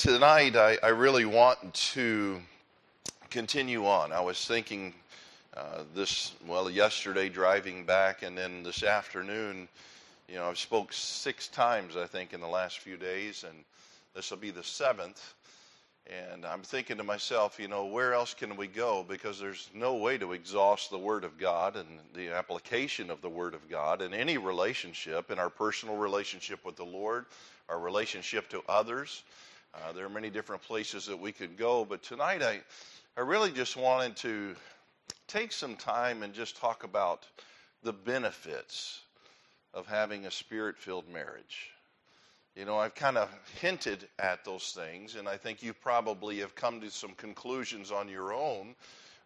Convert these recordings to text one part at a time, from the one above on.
tonight I, I really want to continue on. I was thinking uh, this, well, yesterday driving back, and then this afternoon, you know, I've spoke six times, I think, in the last few days, and this will be the seventh. And I'm thinking to myself, you know, where else can we go? Because there's no way to exhaust the Word of God and the application of the Word of God in any relationship, in our personal relationship with the Lord, our relationship to others. Uh, there are many different places that we could go, but tonight I, I really just wanted to take some time and just talk about the benefits of having a spirit filled marriage. You know, I've kind of hinted at those things, and I think you probably have come to some conclusions on your own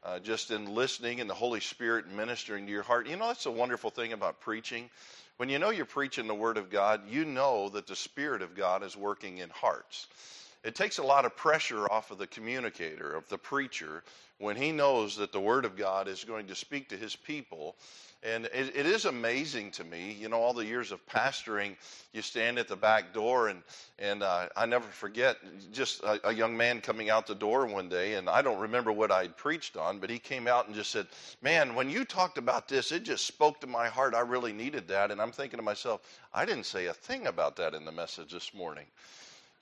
uh, just in listening and the Holy Spirit ministering to your heart. You know, that's a wonderful thing about preaching. When you know you're preaching the Word of God, you know that the Spirit of God is working in hearts. It takes a lot of pressure off of the communicator, of the preacher, when he knows that the Word of God is going to speak to his people. And it, it is amazing to me, you know, all the years of pastoring, you stand at the back door, and, and uh, I never forget just a, a young man coming out the door one day, and I don't remember what I'd preached on, but he came out and just said, Man, when you talked about this, it just spoke to my heart. I really needed that. And I'm thinking to myself, I didn't say a thing about that in the message this morning.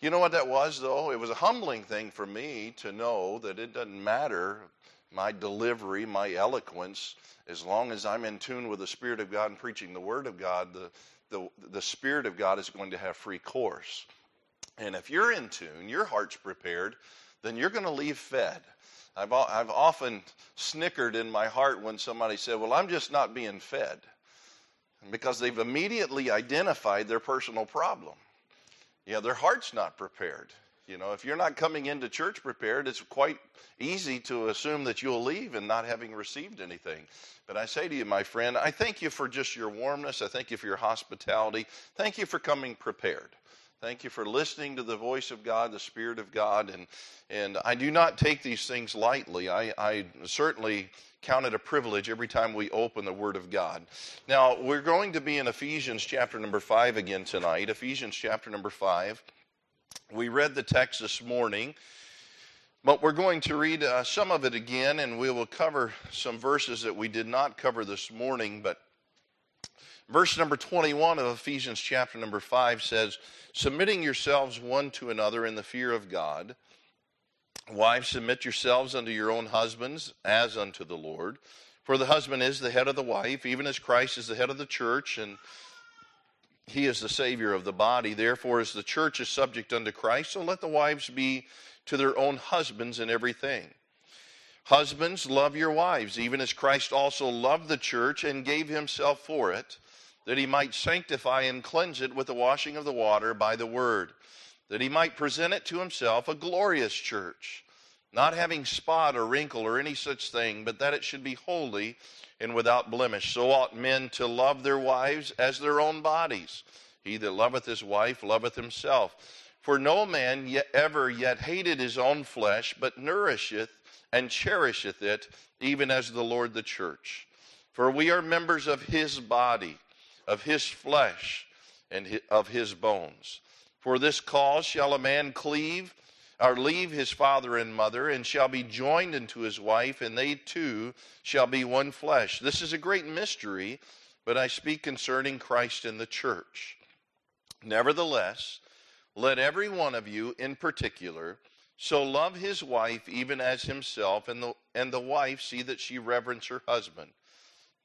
You know what that was, though? It was a humbling thing for me to know that it doesn't matter my delivery, my eloquence, as long as I'm in tune with the Spirit of God and preaching the Word of God, the, the, the Spirit of God is going to have free course. And if you're in tune, your heart's prepared, then you're going to leave fed. I've, I've often snickered in my heart when somebody said, Well, I'm just not being fed. Because they've immediately identified their personal problem. Yeah, their heart's not prepared. You know, if you're not coming into church prepared, it's quite easy to assume that you'll leave and not having received anything. But I say to you, my friend, I thank you for just your warmness. I thank you for your hospitality. Thank you for coming prepared. Thank you for listening to the voice of God, the Spirit of God. And, and I do not take these things lightly. I, I certainly count it a privilege every time we open the Word of God. Now, we're going to be in Ephesians chapter number 5 again tonight. Ephesians chapter number 5. We read the text this morning, but we're going to read uh, some of it again, and we will cover some verses that we did not cover this morning. But verse number 21 of Ephesians chapter number 5 says, Submitting yourselves one to another in the fear of God. Wives, submit yourselves unto your own husbands as unto the Lord. For the husband is the head of the wife, even as Christ is the head of the church, and he is the Savior of the body. Therefore, as the church is subject unto Christ, so let the wives be to their own husbands in everything. Husbands, love your wives, even as Christ also loved the church and gave himself for it, that he might sanctify and cleanse it with the washing of the water by the word that he might present it to himself a glorious church, not having spot or wrinkle or any such thing, but that it should be holy and without blemish. So ought men to love their wives as their own bodies. He that loveth his wife loveth himself. For no man yet ever yet hated his own flesh, but nourisheth and cherisheth it, even as the Lord the church. For we are members of his body, of his flesh, and of his bones. For this cause shall a man cleave or leave his father and mother, and shall be joined unto his wife, and they two shall be one flesh. This is a great mystery, but I speak concerning Christ and the church. Nevertheless, let every one of you in particular so love his wife even as himself, and the, and the wife see that she reverence her husband.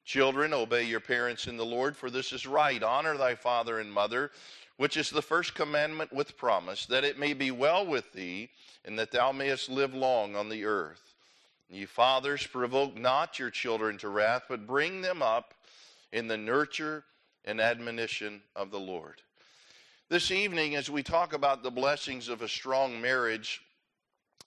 Children, obey your parents in the Lord, for this is right. Honor thy father and mother which is the first commandment with promise, that it may be well with thee, and that thou mayest live long on the earth. Ye fathers, provoke not your children to wrath, but bring them up in the nurture and admonition of the Lord. This evening, as we talk about the blessings of a strong marriage,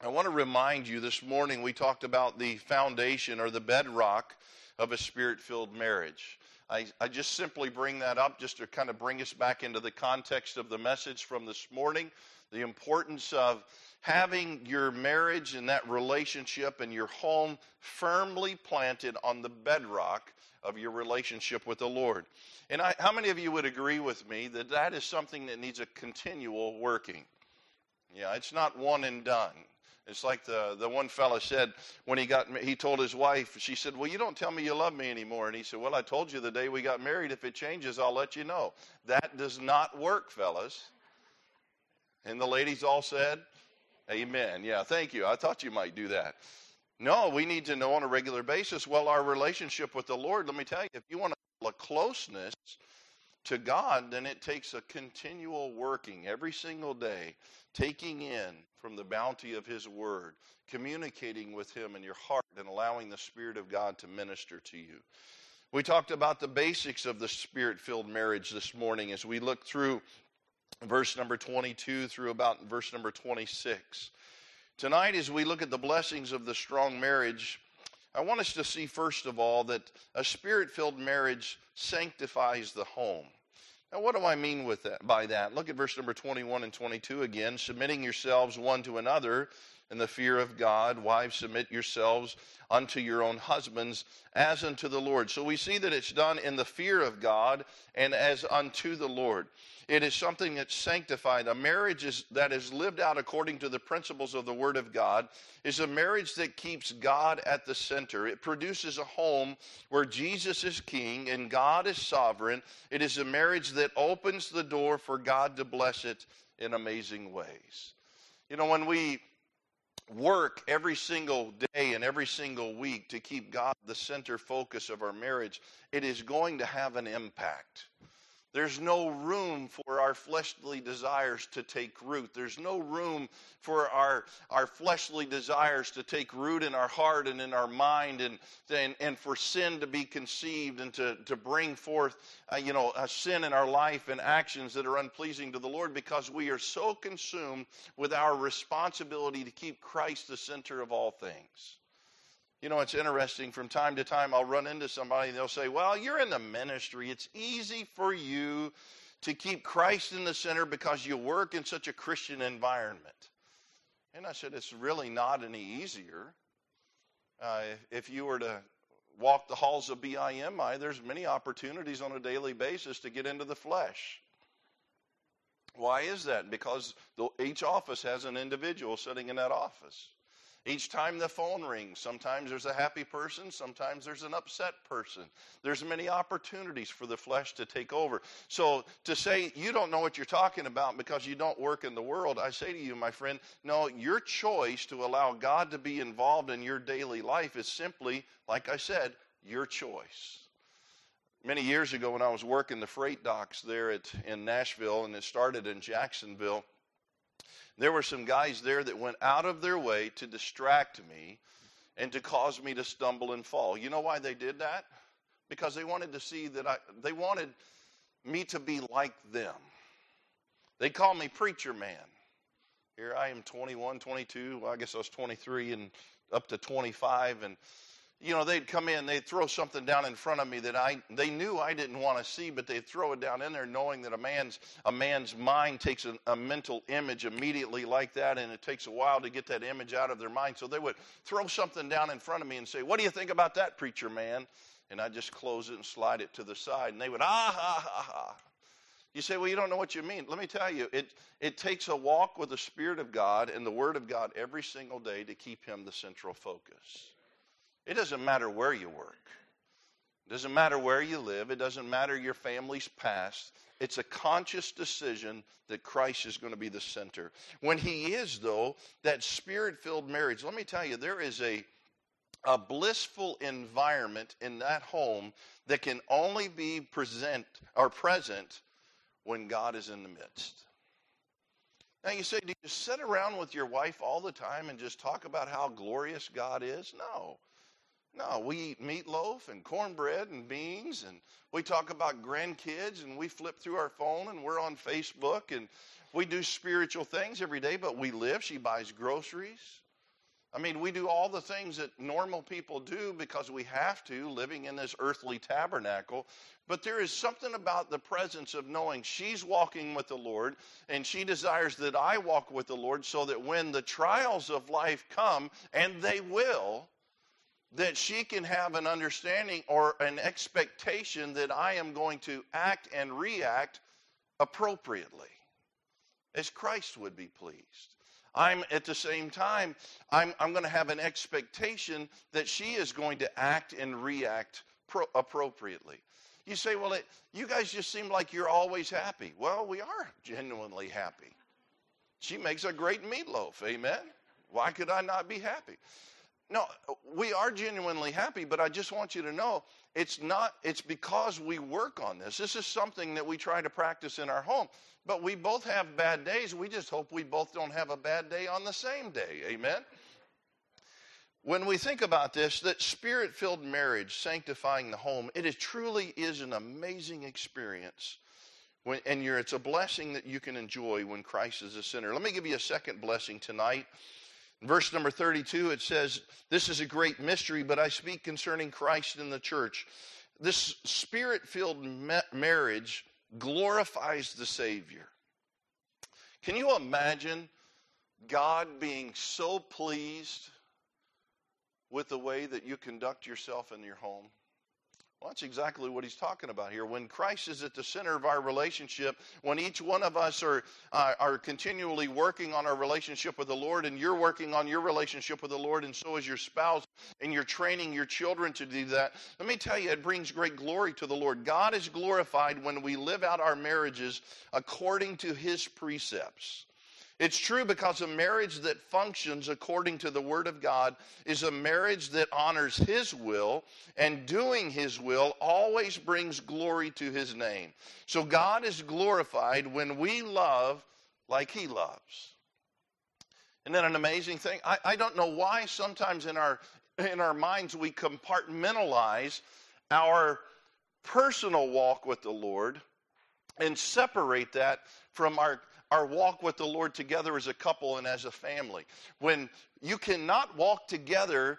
I want to remind you this morning we talked about the foundation or the bedrock of a spirit filled marriage. I, I just simply bring that up just to kind of bring us back into the context of the message from this morning the importance of having your marriage and that relationship and your home firmly planted on the bedrock of your relationship with the Lord. And I, how many of you would agree with me that that is something that needs a continual working? Yeah, it's not one and done. It's like the, the one fella said when he got he told his wife, she said, Well, you don't tell me you love me anymore. And he said, Well, I told you the day we got married, if it changes, I'll let you know. That does not work, fellas. And the ladies all said, Amen. Yeah, thank you. I thought you might do that. No, we need to know on a regular basis. Well, our relationship with the Lord, let me tell you, if you want a closeness to God, then it takes a continual working every single day, taking in from the bounty of His Word, communicating with Him in your heart, and allowing the Spirit of God to minister to you. We talked about the basics of the spirit filled marriage this morning as we looked through verse number 22 through about verse number 26. Tonight, as we look at the blessings of the strong marriage, I want us to see, first of all, that a spirit filled marriage sanctifies the home. Now, what do I mean with that, by that? Look at verse number 21 and 22 again. Submitting yourselves one to another in the fear of God. Wives, submit yourselves unto your own husbands as unto the Lord. So we see that it's done in the fear of God and as unto the Lord. It is something that's sanctified. A marriage is, that is lived out according to the principles of the Word of God is a marriage that keeps God at the center. It produces a home where Jesus is king and God is sovereign. It is a marriage that opens the door for God to bless it in amazing ways. You know, when we work every single day and every single week to keep God the center focus of our marriage, it is going to have an impact. There's no room for our fleshly desires to take root. There's no room for our, our fleshly desires to take root in our heart and in our mind and, and, and for sin to be conceived and to, to bring forth, uh, you know, a sin in our life and actions that are unpleasing to the Lord because we are so consumed with our responsibility to keep Christ the center of all things. You know, it's interesting. From time to time, I'll run into somebody and they'll say, Well, you're in the ministry. It's easy for you to keep Christ in the center because you work in such a Christian environment. And I said, It's really not any easier. Uh, if you were to walk the halls of BIMI, there's many opportunities on a daily basis to get into the flesh. Why is that? Because the, each office has an individual sitting in that office. Each time the phone rings, sometimes there's a happy person, sometimes there's an upset person. There's many opportunities for the flesh to take over. So to say you don't know what you're talking about because you don't work in the world, I say to you, my friend, no, your choice to allow God to be involved in your daily life is simply, like I said, your choice. Many years ago, when I was working the freight docks there at, in Nashville, and it started in Jacksonville, there were some guys there that went out of their way to distract me and to cause me to stumble and fall. You know why they did that? Because they wanted to see that I, they wanted me to be like them. They call me preacher man. Here I am 21, 22, well, I guess I was 23 and up to 25 and you know, they'd come in, they'd throw something down in front of me that I they knew I didn't want to see, but they'd throw it down in there, knowing that a man's a man's mind takes a, a mental image immediately like that, and it takes a while to get that image out of their mind. So they would throw something down in front of me and say, "What do you think about that, preacher man?" And I'd just close it and slide it to the side, and they would ah ha ha ha. You say, well, you don't know what you mean. Let me tell you, it, it takes a walk with the Spirit of God and the Word of God every single day to keep Him the central focus. It doesn't matter where you work. It doesn't matter where you live. It doesn't matter your family's past. It's a conscious decision that Christ is going to be the center. When He is, though, that spirit filled marriage, let me tell you, there is a, a blissful environment in that home that can only be present or present when God is in the midst. Now you say, do you sit around with your wife all the time and just talk about how glorious God is? No. No, we eat meatloaf and cornbread and beans, and we talk about grandkids, and we flip through our phone, and we're on Facebook, and we do spiritual things every day, but we live. She buys groceries. I mean, we do all the things that normal people do because we have to, living in this earthly tabernacle. But there is something about the presence of knowing she's walking with the Lord, and she desires that I walk with the Lord so that when the trials of life come, and they will, that she can have an understanding or an expectation that I am going to act and react appropriately as Christ would be pleased. I'm at the same time, I'm, I'm going to have an expectation that she is going to act and react pro- appropriately. You say, well, it, you guys just seem like you're always happy. Well, we are genuinely happy. She makes a great meatloaf, amen? Why could I not be happy? No, we are genuinely happy, but I just want you to know it's not, it's because we work on this. This is something that we try to practice in our home. But we both have bad days. We just hope we both don't have a bad day on the same day. Amen? When we think about this, that spirit filled marriage, sanctifying the home, it is, truly is an amazing experience. When, and it's a blessing that you can enjoy when Christ is a sinner. Let me give you a second blessing tonight. Verse number 32, it says, This is a great mystery, but I speak concerning Christ in the church. This spirit filled ma- marriage glorifies the Savior. Can you imagine God being so pleased with the way that you conduct yourself in your home? Well, that's exactly what he's talking about here. When Christ is at the center of our relationship, when each one of us are, uh, are continually working on our relationship with the Lord, and you're working on your relationship with the Lord, and so is your spouse, and you're training your children to do that, let me tell you, it brings great glory to the Lord. God is glorified when we live out our marriages according to his precepts. It's true because a marriage that functions according to the Word of God is a marriage that honors His will, and doing His will always brings glory to His name. So God is glorified when we love like He loves. Isn't that an amazing thing? I, I don't know why sometimes in our in our minds we compartmentalize our personal walk with the Lord and separate that from our our walk with the Lord together as a couple and as a family. When you cannot walk together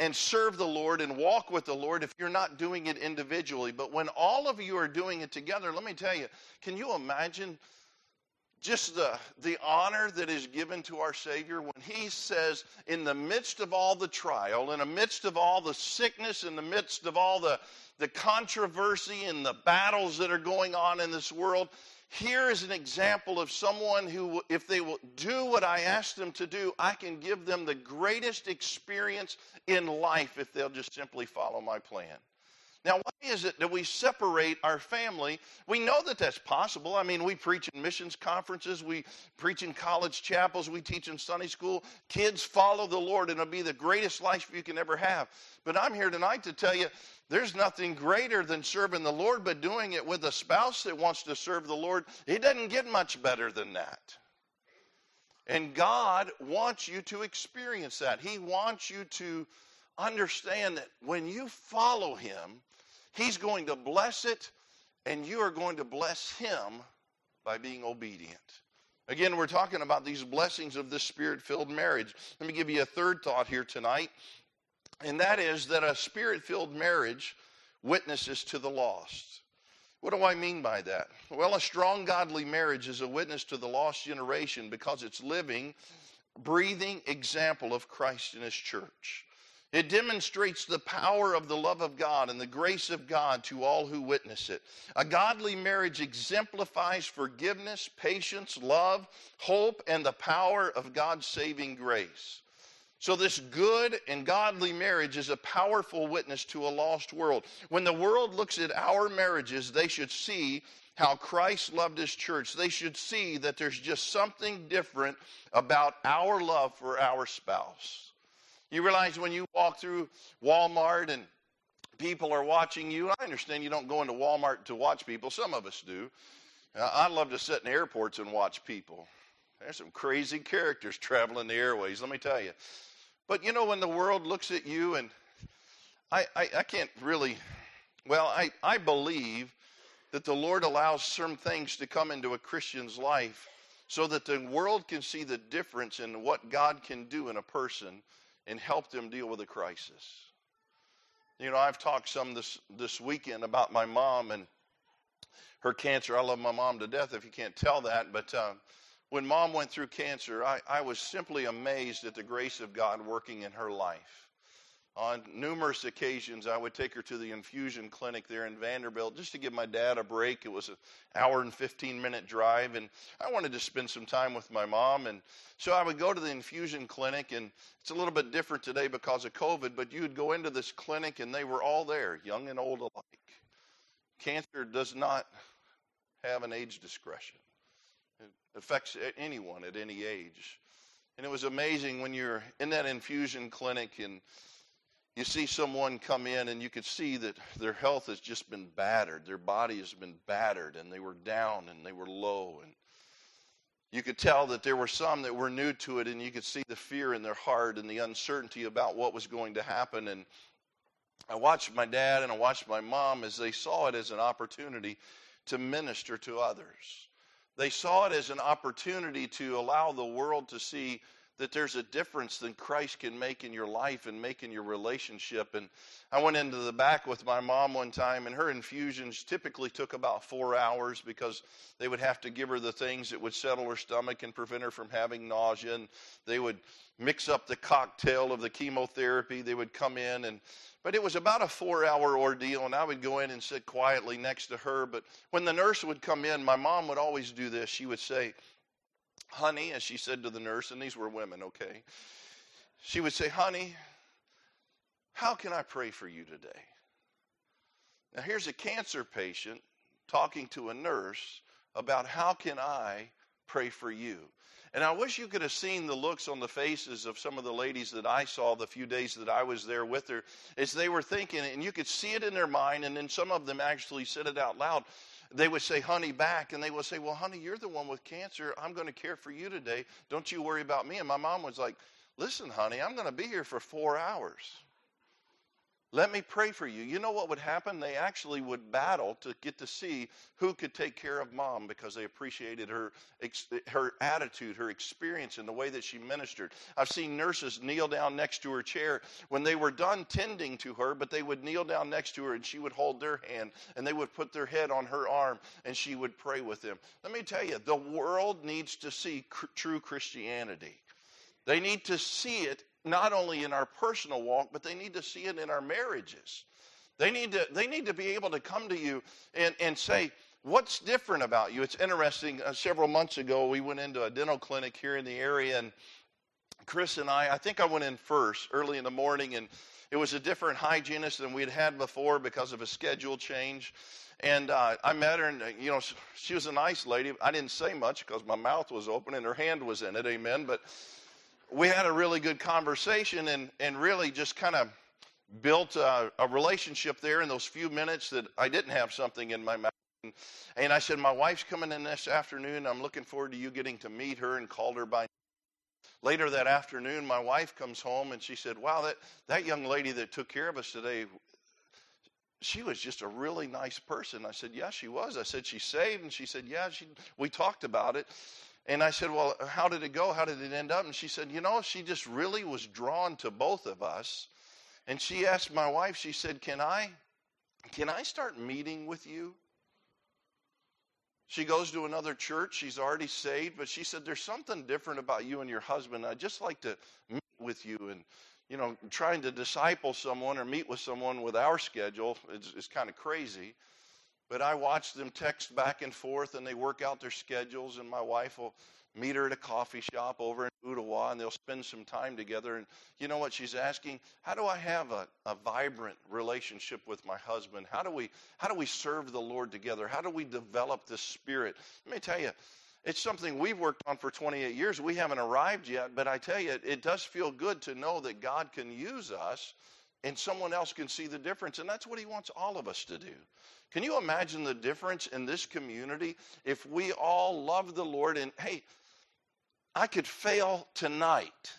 and serve the Lord and walk with the Lord if you're not doing it individually. But when all of you are doing it together, let me tell you, can you imagine just the, the honor that is given to our Savior when He says, in the midst of all the trial, in the midst of all the sickness, in the midst of all the, the controversy and the battles that are going on in this world, here is an example of someone who, if they will do what I ask them to do, I can give them the greatest experience in life if they'll just simply follow my plan. Now, why is it that we separate our family? We know that that's possible. I mean, we preach in missions conferences, we preach in college chapels, we teach in Sunday school. Kids follow the Lord, and it'll be the greatest life you can ever have. But I'm here tonight to tell you there's nothing greater than serving the Lord, but doing it with a spouse that wants to serve the Lord, it doesn't get much better than that. And God wants you to experience that. He wants you to understand that when you follow Him, He's going to bless it, and you are going to bless Him by being obedient. Again, we're talking about these blessings of this spirit filled marriage. Let me give you a third thought here tonight and that is that a spirit filled marriage witnesses to the lost. What do I mean by that? Well, a strong godly marriage is a witness to the lost generation because it's living, breathing example of Christ and his church. It demonstrates the power of the love of God and the grace of God to all who witness it. A godly marriage exemplifies forgiveness, patience, love, hope, and the power of God's saving grace. So, this good and godly marriage is a powerful witness to a lost world. When the world looks at our marriages, they should see how Christ loved his church. They should see that there's just something different about our love for our spouse. You realize when you walk through Walmart and people are watching you, I understand you don't go into Walmart to watch people, some of us do. Uh, I love to sit in airports and watch people. There's some crazy characters traveling the airways, let me tell you. But you know, when the world looks at you, and I, I, I can't really, well, I, I believe that the Lord allows some things to come into a Christian's life so that the world can see the difference in what God can do in a person and help them deal with a crisis. You know, I've talked some this this weekend about my mom and her cancer. I love my mom to death. If you can't tell that, but uh, when mom went through cancer, I, I was simply amazed at the grace of God working in her life. On numerous occasions, I would take her to the infusion clinic there in Vanderbilt just to give my dad a break. It was an hour and 15 minute drive, and I wanted to spend some time with my mom. And so I would go to the infusion clinic, and it's a little bit different today because of COVID, but you would go into this clinic, and they were all there, young and old alike. Cancer does not have an age discretion, it affects anyone at any age. And it was amazing when you're in that infusion clinic and you see someone come in and you could see that their health has just been battered. Their body has been battered and they were down and they were low. And you could tell that there were some that were new to it and you could see the fear in their heart and the uncertainty about what was going to happen. And I watched my dad and I watched my mom as they saw it as an opportunity to minister to others. They saw it as an opportunity to allow the world to see that there's a difference that Christ can make in your life and make in your relationship. And I went into the back with my mom one time, and her infusions typically took about four hours because they would have to give her the things that would settle her stomach and prevent her from having nausea. And they would mix up the cocktail of the chemotherapy. They would come in and but it was about a four hour ordeal, and I would go in and sit quietly next to her. But when the nurse would come in, my mom would always do this. She would say, honey, as she said to the nurse, and these were women, okay? She would say, honey, how can I pray for you today? Now, here's a cancer patient talking to a nurse about how can I pray for you. And I wish you could have seen the looks on the faces of some of the ladies that I saw the few days that I was there with her as they were thinking, and you could see it in their mind, and then some of them actually said it out loud they would say, honey, back. And they would say, well, honey, you're the one with cancer. I'm going to care for you today. Don't you worry about me. And my mom was like, listen, honey, I'm going to be here for four hours. Let me pray for you. You know what would happen? They actually would battle to get to see who could take care of mom because they appreciated her her attitude, her experience, and the way that she ministered. I've seen nurses kneel down next to her chair when they were done tending to her, but they would kneel down next to her and she would hold their hand and they would put their head on her arm and she would pray with them. Let me tell you, the world needs to see cr- true Christianity. They need to see it not only in our personal walk, but they need to see it in our marriages. They need to, they need to be able to come to you and, and say, What's different about you? It's interesting. Uh, several months ago, we went into a dental clinic here in the area, and Chris and I, I think I went in first early in the morning, and it was a different hygienist than we'd had before because of a schedule change. And uh, I met her, and uh, you know, she was a nice lady. I didn't say much because my mouth was open and her hand was in it. Amen. But we had a really good conversation and, and really just kind of built a, a, relationship there in those few minutes that I didn't have something in my mouth. And I said, My wife's coming in this afternoon. I'm looking forward to you getting to meet her and called her by Later that afternoon, my wife comes home and she said, Wow, that, that young lady that took care of us today, she was just a really nice person. I said, Yeah, she was. I said, She's saved. And she said, Yeah, she, we talked about it. And I said, Well, how did it go? How did it end up? And she said, You know, she just really was drawn to both of us. And she asked my wife, she said, Can I can I start meeting with you? She goes to another church. She's already saved, but she said, There's something different about you and your husband. I'd just like to meet with you. And, you know, trying to disciple someone or meet with someone with our schedule is, is kind of crazy. But I watch them text back and forth and they work out their schedules, and my wife will meet her at a coffee shop over in Ottawa and they'll spend some time together. And you know what she's asking? How do I have a, a vibrant relationship with my husband? How do we how do we serve the Lord together? How do we develop this spirit? Let me tell you, it's something we've worked on for 28 years. We haven't arrived yet, but I tell you, it does feel good to know that God can use us and someone else can see the difference. And that's what He wants all of us to do. Can you imagine the difference in this community if we all love the Lord and, hey, I could fail tonight.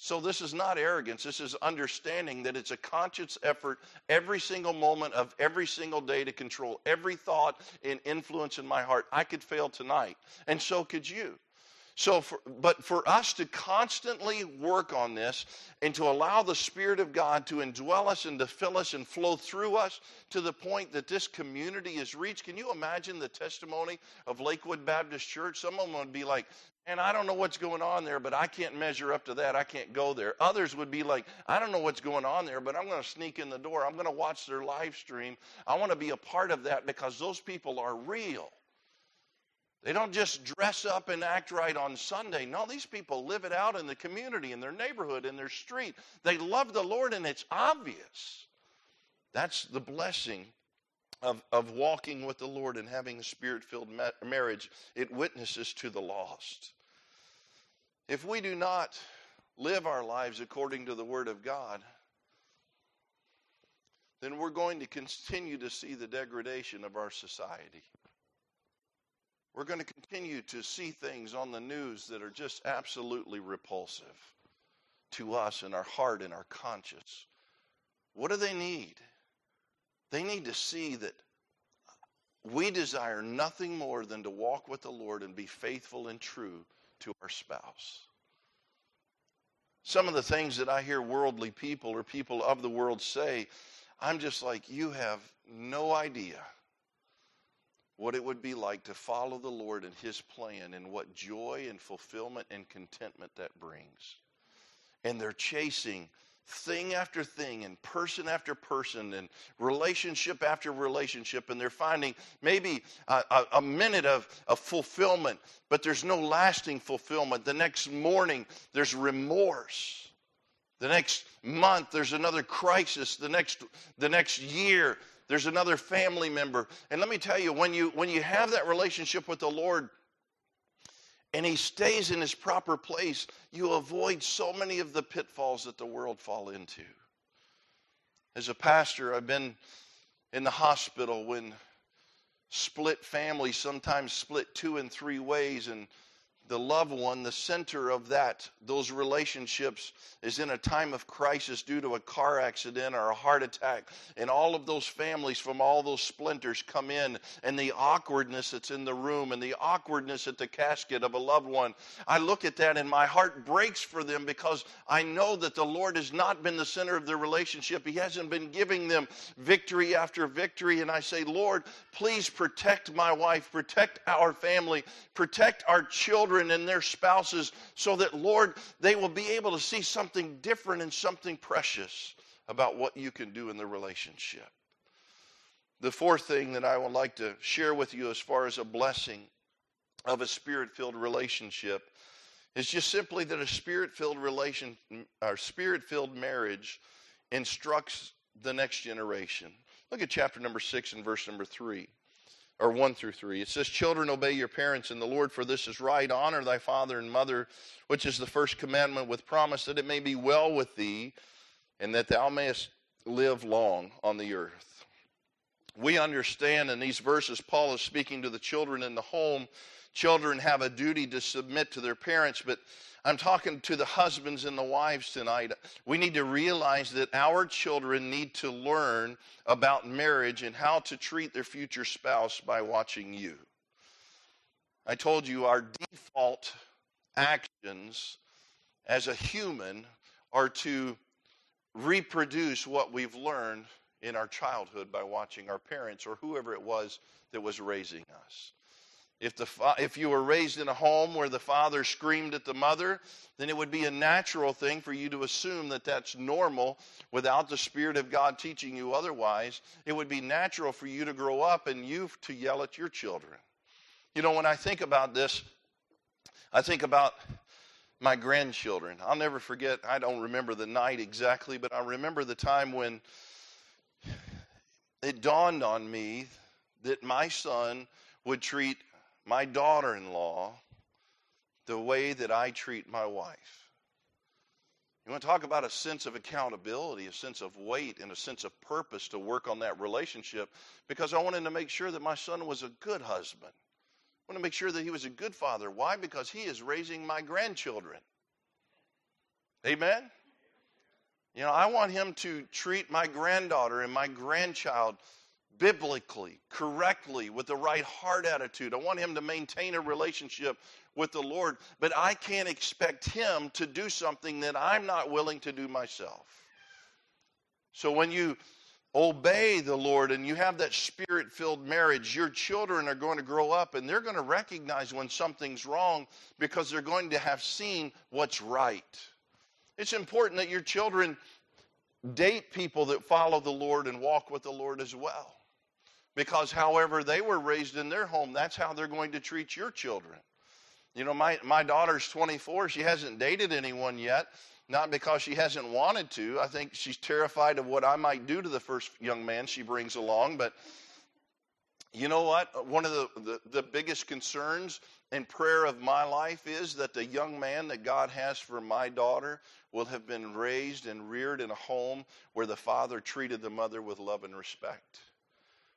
So, this is not arrogance. This is understanding that it's a conscious effort every single moment of every single day to control every thought and influence in my heart. I could fail tonight, and so could you. So, for, but for us to constantly work on this and to allow the Spirit of God to indwell us and to fill us and flow through us to the point that this community is reached, can you imagine the testimony of Lakewood Baptist Church? Some of them would be like, and I don't know what's going on there, but I can't measure up to that. I can't go there. Others would be like, I don't know what's going on there, but I'm going to sneak in the door. I'm going to watch their live stream. I want to be a part of that because those people are real. They don't just dress up and act right on Sunday. No, these people live it out in the community, in their neighborhood, in their street. They love the Lord, and it's obvious. That's the blessing of, of walking with the Lord and having a spirit filled ma- marriage. It witnesses to the lost. If we do not live our lives according to the Word of God, then we're going to continue to see the degradation of our society. We're going to continue to see things on the news that are just absolutely repulsive to us and our heart and our conscience. What do they need? They need to see that we desire nothing more than to walk with the Lord and be faithful and true to our spouse. Some of the things that I hear worldly people or people of the world say, I'm just like, you have no idea what it would be like to follow the Lord and His plan and what joy and fulfillment and contentment that brings. And they're chasing thing after thing and person after person and relationship after relationship. And they're finding maybe a, a, a, minute of, of fulfillment but there's no lasting fulfillment. The next morning there's remorse. The next month there's another crisis. The next the next year there's another family member and let me tell you when you when you have that relationship with the lord and he stays in his proper place, you avoid so many of the pitfalls that the world fall into. As a pastor, I've been in the hospital when split families sometimes split two and three ways and the loved one, the center of that, those relationships, is in a time of crisis due to a car accident or a heart attack. And all of those families from all those splinters come in, and the awkwardness that's in the room, and the awkwardness at the casket of a loved one. I look at that, and my heart breaks for them because I know that the Lord has not been the center of their relationship. He hasn't been giving them victory after victory. And I say, Lord, please protect my wife, protect our family, protect our children children and their spouses so that, Lord, they will be able to see something different and something precious about what you can do in the relationship. The fourth thing that I would like to share with you as far as a blessing of a spirit filled relationship is just simply that a spirit filled relation or spirit filled marriage instructs the next generation. Look at chapter number 6 and verse number 3 or 1 through 3. It says, Children, obey your parents in the Lord, for this is right. Honor thy father and mother, which is the first commandment with promise that it may be well with thee and that thou mayest live long on the earth. We understand in these verses, Paul is speaking to the children in the home. Children have a duty to submit to their parents, but I'm talking to the husbands and the wives tonight. We need to realize that our children need to learn about marriage and how to treat their future spouse by watching you. I told you our default actions as a human are to reproduce what we've learned in our childhood by watching our parents or whoever it was that was raising us. If, the, if you were raised in a home where the father screamed at the mother, then it would be a natural thing for you to assume that that's normal without the Spirit of God teaching you otherwise. It would be natural for you to grow up and you to yell at your children. You know, when I think about this, I think about my grandchildren. I'll never forget, I don't remember the night exactly, but I remember the time when it dawned on me that my son would treat my daughter in law the way that I treat my wife. You want to talk about a sense of accountability, a sense of weight, and a sense of purpose to work on that relationship because I wanted to make sure that my son was a good husband. I want to make sure that he was a good father. Why? Because he is raising my grandchildren. Amen? You know, I want him to treat my granddaughter and my grandchild biblically, correctly, with the right heart attitude. I want him to maintain a relationship with the Lord, but I can't expect Him to do something that I'm not willing to do myself. So when you obey the Lord and you have that spirit filled marriage, your children are going to grow up and they're going to recognize when something's wrong because they're going to have seen what's right. It's important that your children date people that follow the Lord and walk with the Lord as well. Because however they were raised in their home, that's how they're going to treat your children. You know, my, my daughter's 24. She hasn't dated anyone yet, not because she hasn't wanted to. I think she's terrified of what I might do to the first young man she brings along. But you know what? Uh, one of the, the, the biggest concerns and prayer of my life is that the young man that God has for my daughter will have been raised and reared in a home where the father treated the mother with love and respect.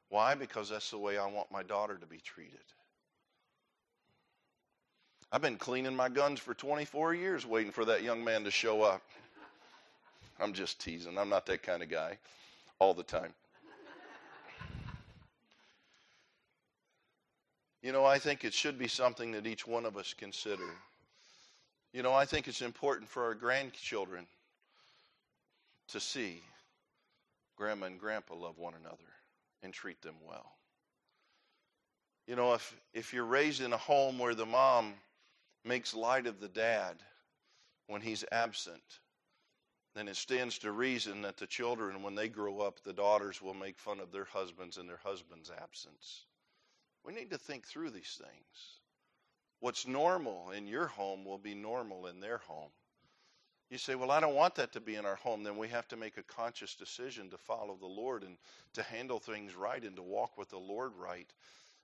Why? Because that's the way I want my daughter to be treated. I've been cleaning my guns for 24 years waiting for that young man to show up. I'm just teasing. I'm not that kind of guy all the time. You know, I think it should be something that each one of us consider. You know, I think it's important for our grandchildren to see grandma and grandpa love one another and treat them well. You know, if if you're raised in a home where the mom makes light of the dad when he's absent, then it stands to reason that the children, when they grow up, the daughters will make fun of their husbands in their husband's absence. We need to think through these things. What's normal in your home will be normal in their home. You say, Well, I don't want that to be in our home. Then we have to make a conscious decision to follow the Lord and to handle things right and to walk with the Lord right.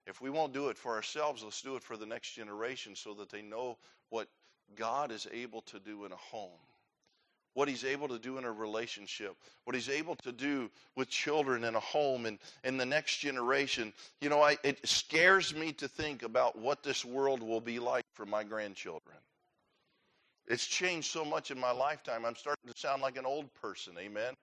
If we won't do it for ourselves, let's do it for the next generation so that they know what God is able to do in a home, what He's able to do in a relationship, what He's able to do with children in a home and in the next generation. You know, I, it scares me to think about what this world will be like for my grandchildren. It's changed so much in my lifetime. I'm starting to sound like an old person. Amen.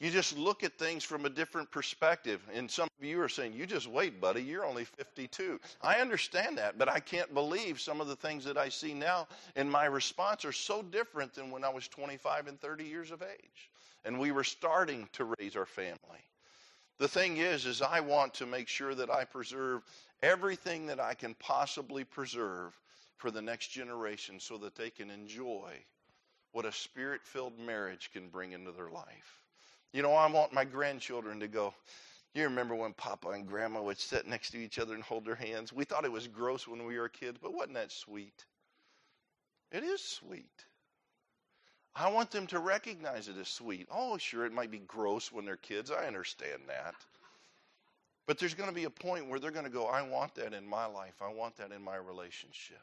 You just look at things from a different perspective. And some of you are saying, You just wait, buddy, you're only 52. I understand that, but I can't believe some of the things that I see now, and my response are so different than when I was 25 and 30 years of age. And we were starting to raise our family. The thing is, is I want to make sure that I preserve everything that I can possibly preserve for the next generation so that they can enjoy what a spirit filled marriage can bring into their life. You know, I want my grandchildren to go. You remember when Papa and Grandma would sit next to each other and hold their hands? We thought it was gross when we were kids, but wasn't that sweet? It is sweet. I want them to recognize it as sweet. Oh, sure, it might be gross when they're kids. I understand that. But there's going to be a point where they're going to go, I want that in my life. I want that in my relationship.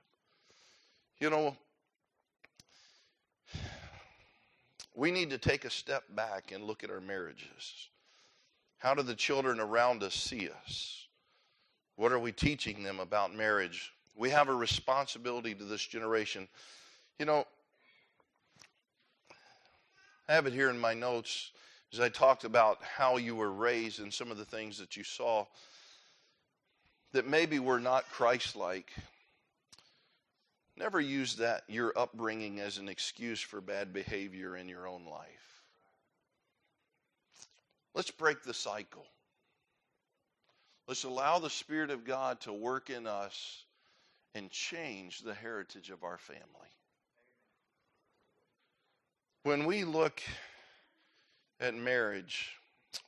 You know, we need to take a step back and look at our marriages. How do the children around us see us? What are we teaching them about marriage? We have a responsibility to this generation. You know, I have it here in my notes as I talked about how you were raised and some of the things that you saw that maybe were not Christ like. Never use that, your upbringing, as an excuse for bad behavior in your own life. Let's break the cycle. Let's allow the Spirit of God to work in us and change the heritage of our family. When we look at marriage,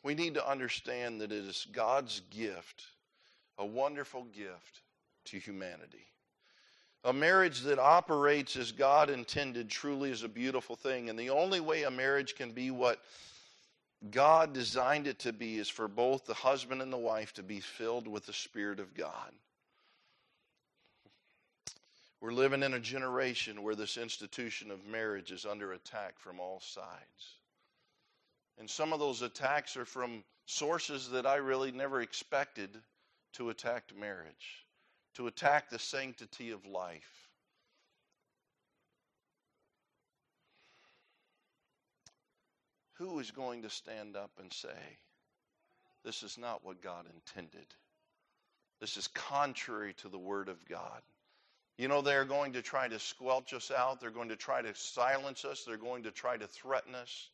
we need to understand that it is God's gift, a wonderful gift to humanity. A marriage that operates as God intended truly is a beautiful thing. And the only way a marriage can be what God designed it to be is for both the husband and the wife to be filled with the Spirit of God. We're living in a generation where this institution of marriage is under attack from all sides. And some of those attacks are from sources that I really never expected to attack marriage to attack the sanctity of life. Who is going to stand up and say, This is not what God intended? This is contrary to the Word of God. You know, they're going to try to squelch us out. They're going to try to silence us. They're going to try to threaten us.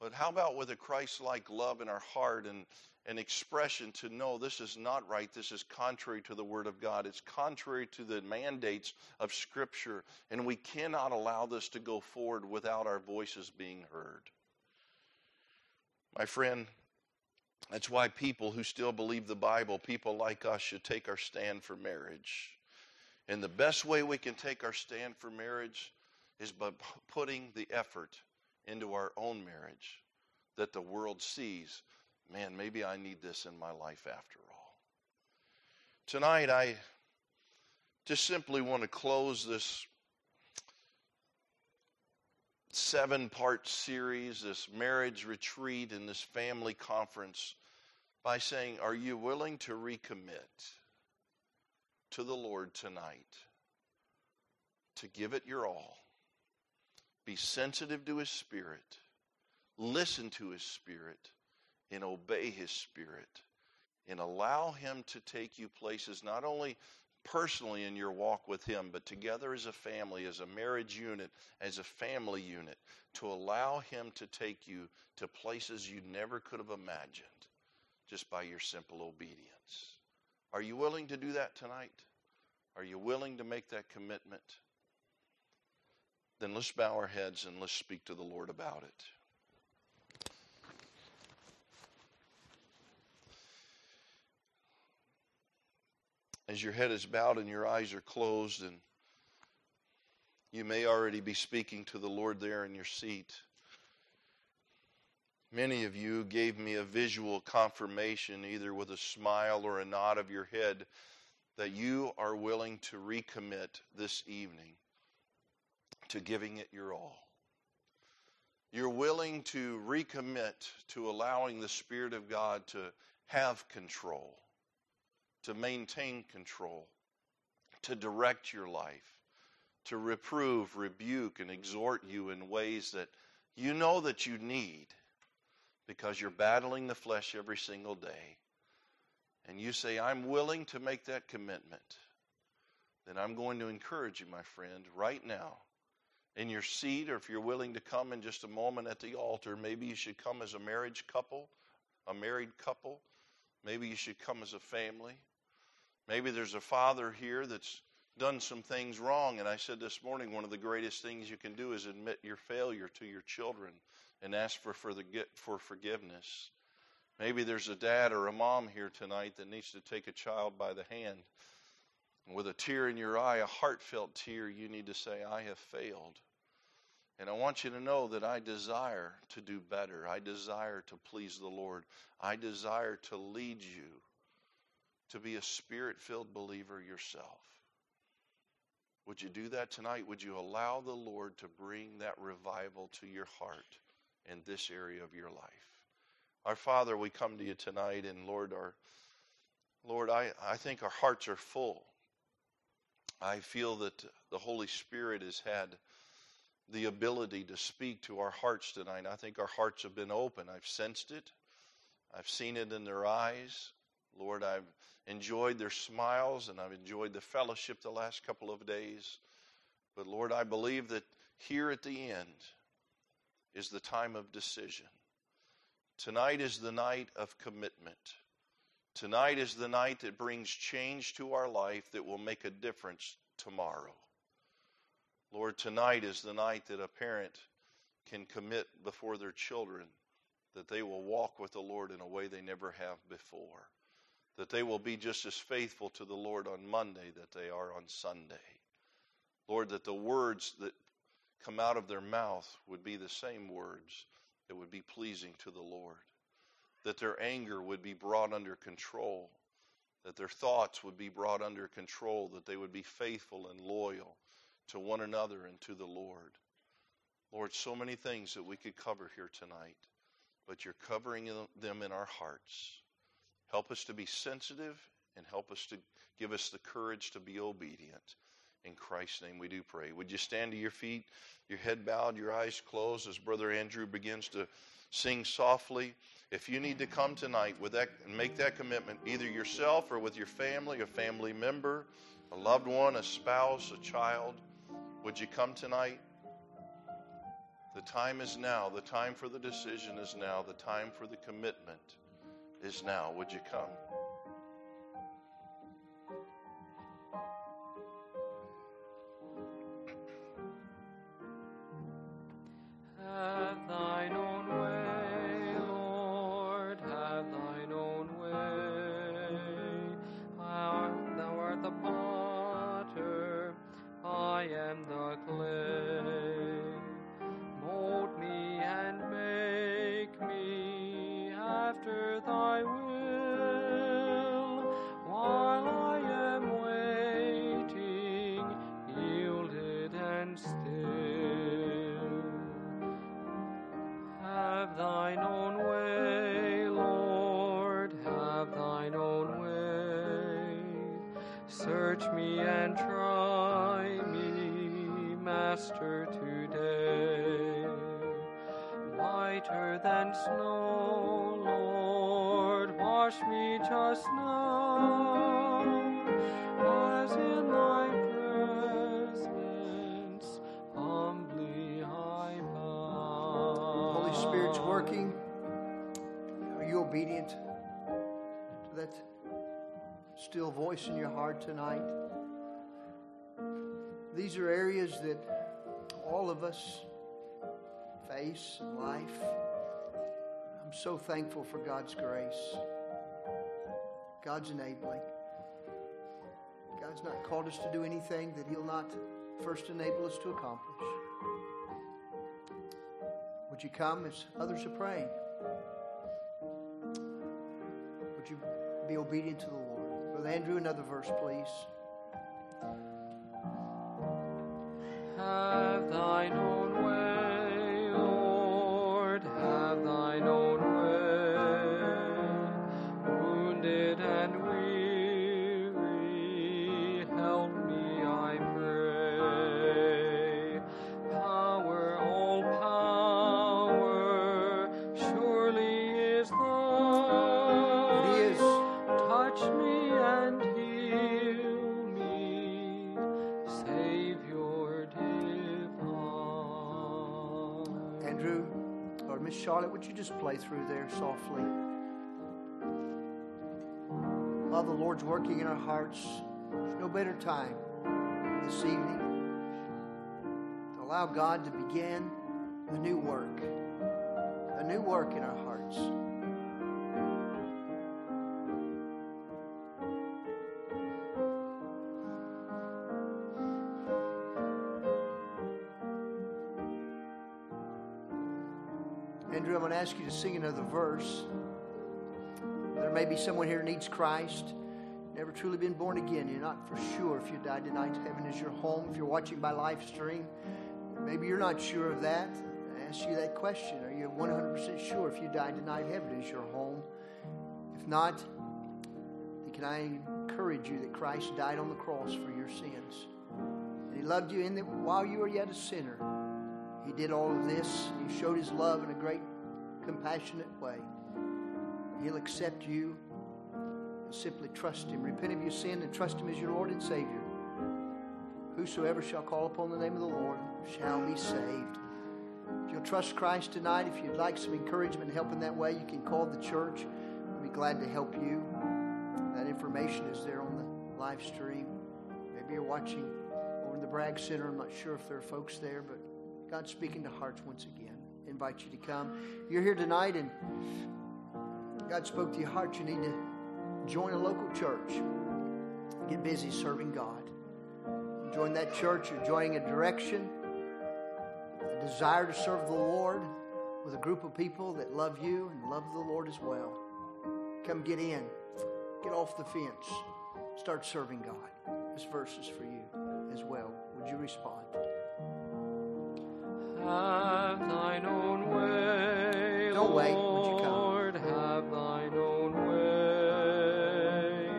But how about with a Christ like love in our heart and an expression to know this is not right, this is contrary to the Word of God, it's contrary to the mandates of Scripture, and we cannot allow this to go forward without our voices being heard. My friend, that's why people who still believe the Bible, people like us, should take our stand for marriage. And the best way we can take our stand for marriage is by putting the effort into our own marriage that the world sees man, maybe I need this in my life after all. Tonight, I just simply want to close this seven part series, this marriage retreat, and this family conference by saying, Are you willing to recommit to the Lord tonight? To give it your all, be sensitive to His Spirit, listen to His Spirit and obey His Spirit and allow Him to take you places not only personally in your walk with Him, but together as a family, as a marriage unit, as a family unit, to allow Him to take you to places you never could have imagined just by your simple obedience. Are you willing to do that tonight? Are you willing to make that commitment? Then let's bow our heads and let's speak to the Lord about it. As your head is bowed and your eyes are closed, and you may already be speaking to the Lord there in your seat. Many of you gave me a visual confirmation, either with a smile or a nod of your head, that you are willing to recommit this evening to giving it your all. You're willing to recommit to allowing the Spirit of God to have control to maintain control, to direct your life, to reprove, rebuke, and exhort you in ways that you know that you need because you're battling the flesh every single day. And you say, I'm willing to make that commitment. Then I'm going to encourage you, my friend, right now in your seat, or if you're willing to come in just a moment at the altar, maybe you should come as a marriage couple, a married couple. Maybe you should come as a family. Maybe there's a father here that's done some things wrong. And I said this morning, one of the greatest things you can do is admit your failure to your children and ask for, for, the, for forgiveness. Maybe there's a dad or a mom here tonight that needs to take a child by the hand. And with a tear in your eye, a heartfelt tear, you need to say, I have failed. And I want you to know that I desire to do better. I desire to please the Lord. I desire to lead you to be a spirit filled believer yourself. Would you do that tonight? Would you allow the Lord to bring that revival to your heart in this area of your life? Our Father, we come to you tonight, and Lord, our Lord, I, I think our hearts are full. I feel that the Holy Spirit has had the ability to speak to our hearts tonight. I think our hearts have been open. I've sensed it. I've seen it in their eyes. Lord, I've enjoyed their smiles and I've enjoyed the fellowship the last couple of days. But Lord, I believe that here at the end is the time of decision. Tonight is the night of commitment. Tonight is the night that brings change to our life that will make a difference tomorrow. Lord, tonight is the night that a parent can commit before their children that they will walk with the Lord in a way they never have before that they will be just as faithful to the Lord on Monday that they are on Sunday. Lord, that the words that come out of their mouth would be the same words that would be pleasing to the Lord. That their anger would be brought under control. That their thoughts would be brought under control. That they would be faithful and loyal to one another and to the Lord. Lord, so many things that we could cover here tonight, but you're covering them in our hearts. Help us to be sensitive and help us to give us the courage to be obedient. In Christ's name we do pray. Would you stand to your feet, your head bowed, your eyes closed as Brother Andrew begins to sing softly? If you need to come tonight with that and make that commitment, either yourself or with your family, a family member, a loved one, a spouse, a child, would you come tonight? The time is now. The time for the decision is now. The time for the commitment is now. Would you come? will. Still voice in your heart tonight. These are areas that all of us face in life. I'm so thankful for God's grace, God's enabling. God's not called us to do anything that He'll not first enable us to accomplish. Would you come as others are praying? Would you be obedient to the Lord? Brother Andrew, another verse, please. Have thine own way, Charlotte, would you just play through there softly? While the Lord's working in our hearts, there's no better time this evening to allow God to begin a new work, a new work in our hearts. Going to ask you to sing another verse. There may be someone here who needs Christ, never truly been born again. You're not for sure if you died tonight, heaven is your home. If you're watching by live stream, maybe you're not sure of that. I ask you that question. Are you 100% sure if you died tonight, heaven is your home? If not, can I encourage you that Christ died on the cross for your sins? And He loved you in that while you were yet a sinner. He did all of this. He showed His love in a great, compassionate way. He'll accept you. Simply trust Him. Repent of your sin and trust Him as your Lord and Savior. Whosoever shall call upon the name of the Lord shall be saved. If you'll trust Christ tonight, if you'd like some encouragement and help in that way, you can call the church. We'll be glad to help you. That information is there on the live stream. Maybe you're watching over in the Bragg Center. I'm not sure if there are folks there, but God's speaking to hearts once again. Invite you to come. You're here tonight and God spoke to your heart. You need to join a local church. Get busy serving God. Join that church. You're joining a direction, a desire to serve the Lord with a group of people that love you and love the Lord as well. Come get in. Get off the fence. Start serving God. This verse is for you as well. Would you respond? Have thine own way, Don't wait. Would you come? Lord, have thine own way.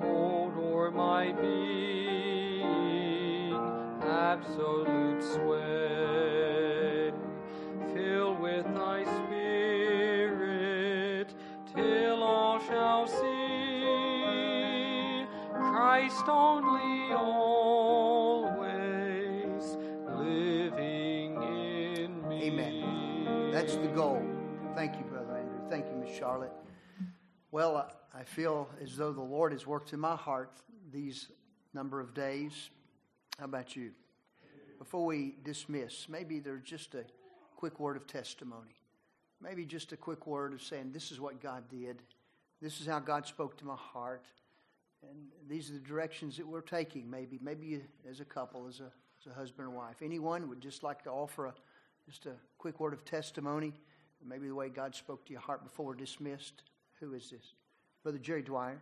Hold o'er my being absolute sway. Fill with thy spirit till all shall see Christ only Well, I- feel as though the Lord has worked in my heart these number of days. How about you? Before we dismiss, maybe there's just a quick word of testimony. Maybe just a quick word of saying, This is what God did. This is how God spoke to my heart. And these are the directions that we're taking, maybe. Maybe as a couple, as a, as a husband and wife. Anyone would just like to offer a, just a quick word of testimony, maybe the way God spoke to your heart before dismissed. Who is this? Brother Jerry Dwyer.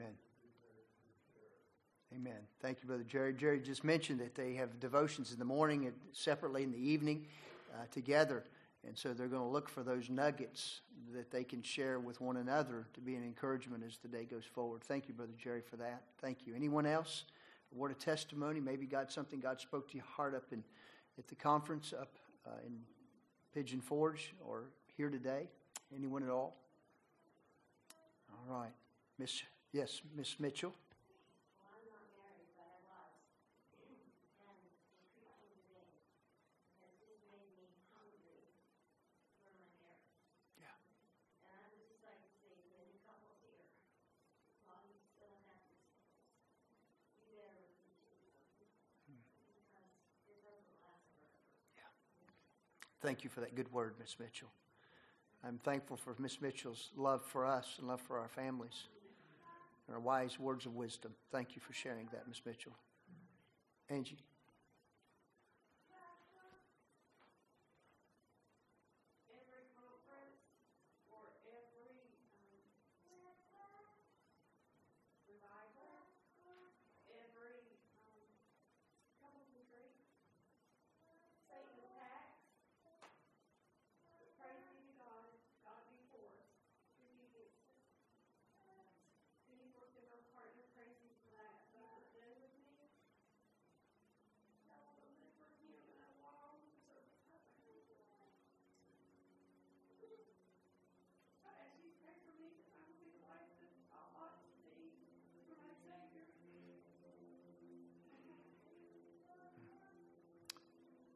Amen. Amen. Thank you, Brother Jerry. Jerry just mentioned that they have devotions in the morning and separately in the evening uh, together. And so they're going to look for those nuggets that they can share with one another to be an encouragement as the day goes forward. Thank you, Brother Jerry, for that. Thank you. Anyone else? A word of testimony? Maybe God, something God spoke to your heart up in, at the conference up uh, in Pigeon Forge or here today? Anyone at all? All right. Miss Yes, Miss Mitchell. Thank you for that good word, Miss Mitchell. I'm thankful for Miss Mitchell's love for us and love for our families and our wise words of wisdom. Thank you for sharing that, Miss Mitchell. Angie.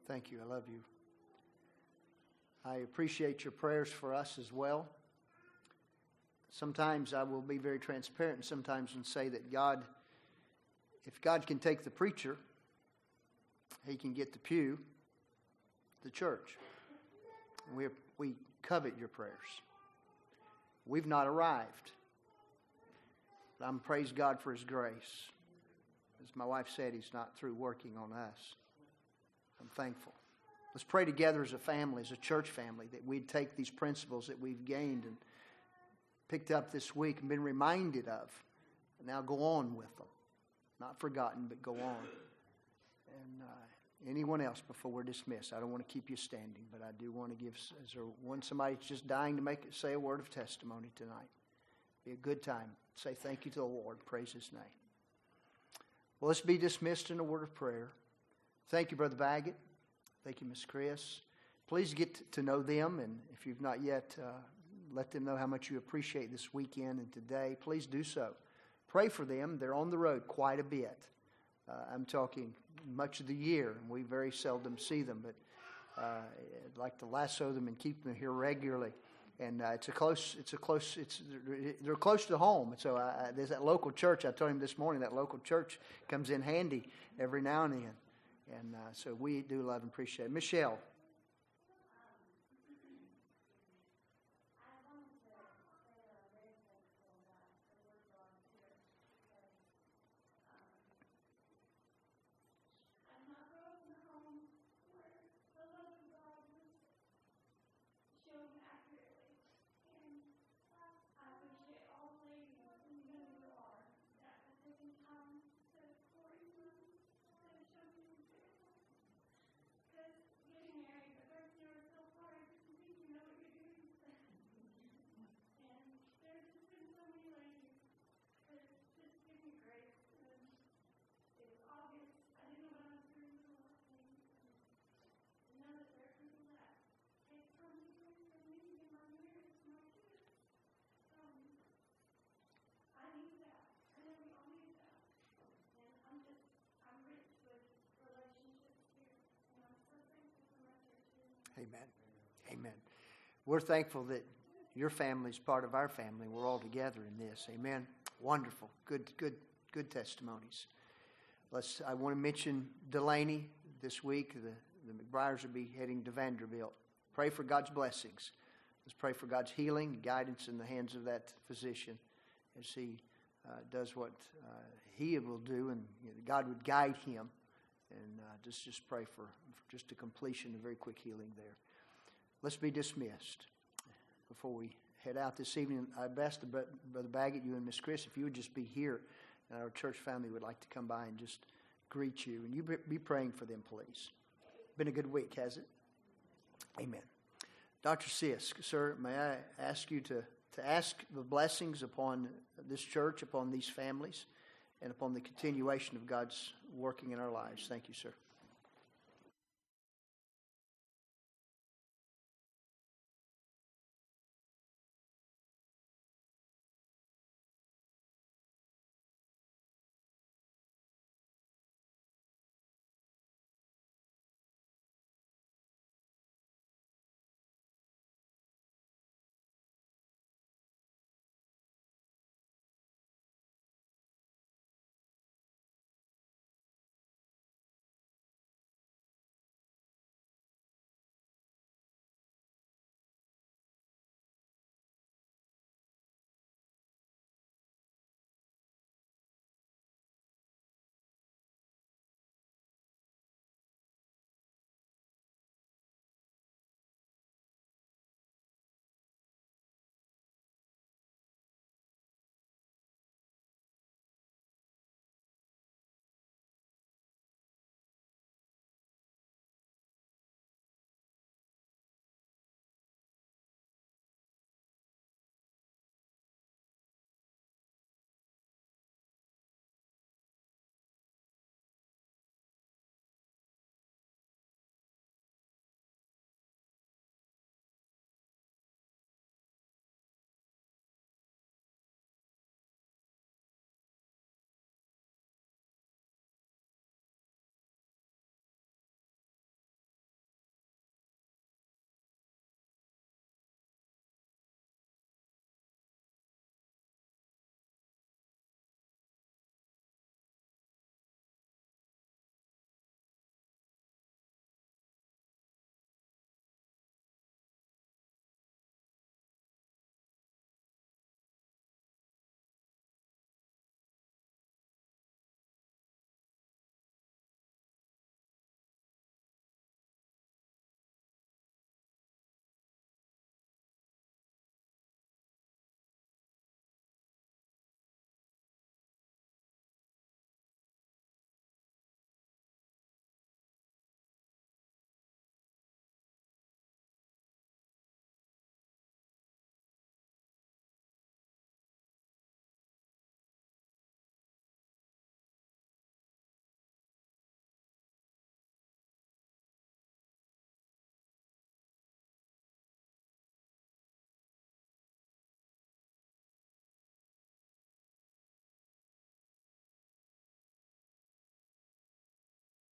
Thank you. I love you. I appreciate your prayers for us as well. Sometimes I will be very transparent and sometimes and say that God, if God can take the preacher, he can get the pew, the church. We, we covet your prayers. We've not arrived. But I'm praise God for his grace. As my wife said, he's not through working on us. I'm thankful. Let's pray together as a family, as a church family, that we'd take these principles that we've gained and picked up this week and been reminded of, and now go on with them. Not forgotten, but go on. And uh, anyone else before we're dismissed? I don't want to keep you standing, but I do want to give. Is there one somebody just dying to make it, say a word of testimony tonight? Be a good time. Say thank you to the Lord. Praise His name. Well, let's be dismissed in a word of prayer. Thank you, Brother Baggett. Thank you, Miss Chris. Please get to know them, and if you've not yet, uh, let them know how much you appreciate this weekend and today. Please do so. Pray for them. They're on the road quite a bit. Uh, I'm talking much of the year, and we very seldom see them, but uh, I'd like to lasso them and keep them here regularly. And uh, it's a close, it's a close, it's they're close to home. And so there's that local church. I told him this morning that local church comes in handy every now and then. And uh, so we do love and appreciate it. Michelle. Amen. Amen. We're thankful that your family is part of our family. We're all together in this. Amen. Wonderful. Good, good, good testimonies. Let's. I want to mention Delaney this week. The, the McBriars will be heading to Vanderbilt. Pray for God's blessings. Let's pray for God's healing, guidance in the hands of that physician as he uh, does what uh, he will do, and you know, God would guide him. And uh, just just pray for, for just a completion, a very quick healing there. Let's be dismissed before we head out this evening. I've asked Brother Baggett, you and Miss Chris, if you would just be here, and our church family would like to come by and just greet you. And you be praying for them, please. Been a good week, has it? Amen. Dr. Sisk, sir, may I ask you to, to ask the blessings upon this church, upon these families, and upon the continuation of God's working in our lives. Thank you, sir.